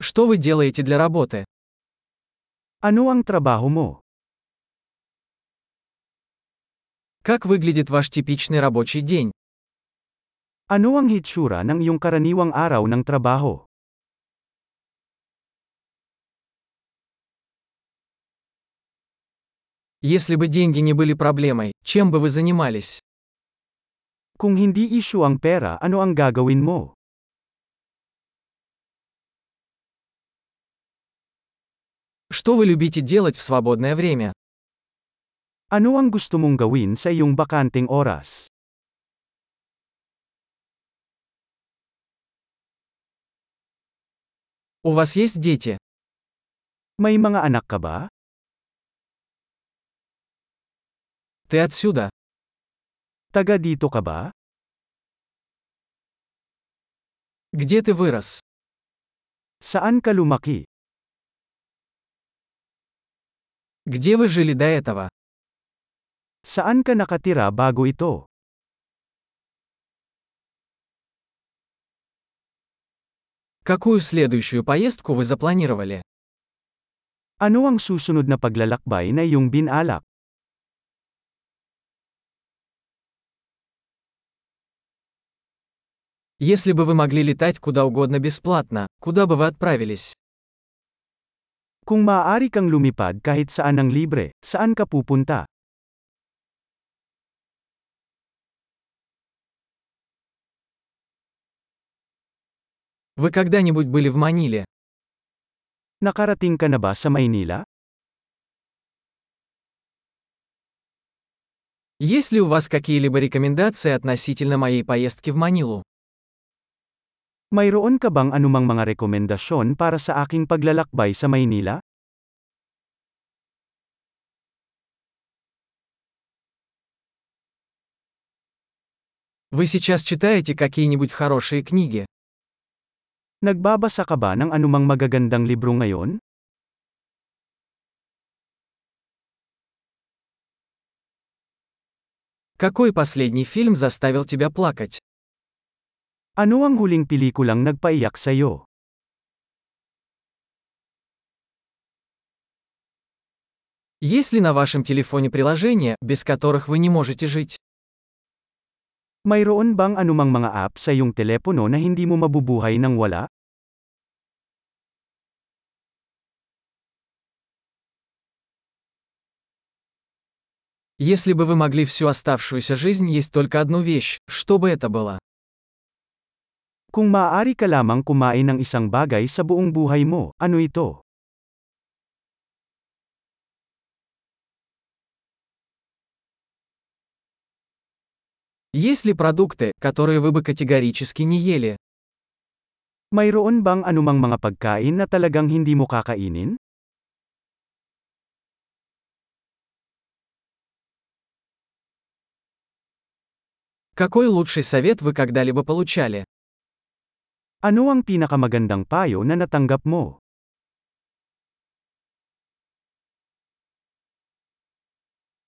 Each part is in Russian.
Что вы делаете для работы? Ano ang trabaho mo? Как выглядит ваш типичный рабочий день? Ano ang hitsura ng iyong karaniwang araw ng trabaho? Если бы деньги не были проблемой, чем бы вы занимались? Kung hindi issue ang pera, ano ang gagawin mo? Что вы любите делать в свободное время? Ano ang gusto mong gawin sa iyong bakanting oras? У вас есть дети? May mga anak ka ba? Ты отсюда? Taga dito ka ba? Где ты вырос? Saan ka lumaki? Где вы жили до этого? Saan ka nakatira bago ito? Какую следующую поездку вы запланировали? Ano ang susunod na paglalakbay na iyong binalak? Если бы вы могли летать куда угодно бесплатно, куда бы вы отправились? Kung maaari kang lumipad kahit saan ng libre, saan ka pupunta? Вы когда-нибудь были в Маниле? Nakarating ka na ba sa Maynila? Есть ли у вас какие-либо рекомендации относительно моей поездки в Манилу? Mayroon ka bang anumang mga rekomendasyon para sa aking paglalakbay sa Maynila? Вы сейчас читаете какие-нибудь хорошие книги? Nagbabasa ka ba ng anumang magagandang libro ngayon? Какой последний фильм заставил тебя плакать? Ano ang huling pelikulang nagpaiyak sa'yo? Есть ли на вашем телефоне приложения, без которых вы не можете жить? Mayroon bang anumang mga app sa iyong telepono na hindi mo mabubuhay nang wala? Если бы вы могли всю оставшуюся жизнь есть только одну вещь, что бы это было? Kung maaari ka lamang kumain ng isang bagay sa buong buhay mo, ano ito? Есть ли продукты, которые вы бы категорически не ели? Mayroon bang anumang mga pagkain na talagang hindi mo kakainin? Какой лучший совет вы когда-либо получали? Ano ang pinakamagandang payo na natanggap mo?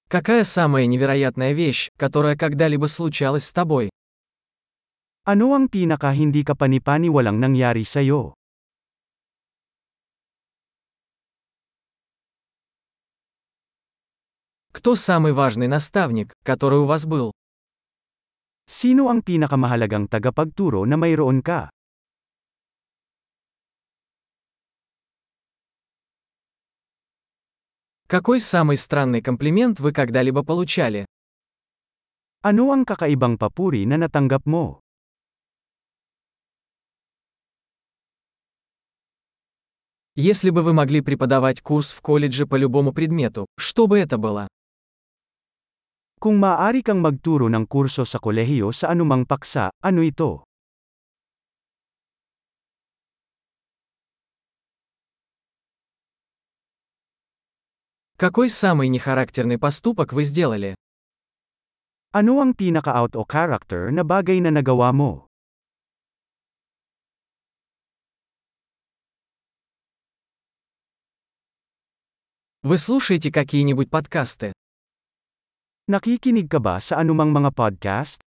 Какая самая невероятная вещь, которая когда-либо случалась с тобой? Ano ang pinaka hindi ka panipaniwalang nangyari sa'yo? Кто самый важный наставник, который у вас был? Sino ang pinakamahalagang tagapagturo na mayroon ka? Какой самый странный комплимент вы когда-либо получали? Ano ang kakaibang papuri na natanggap mo? Если бы вы могли преподавать курс в колледже по любому предмету, что бы это было? Kung maaari kang magturo ng kurso sa kolehiyo sa anumang paksa, ano ito? Какой самый нехарактерный поступок вы сделали? Ano ang pinaka-out o character na bagay na nagawa mo? Вы слушаете какие-нибудь подкасты? Nakikinig ka ba sa anumang mga podcast?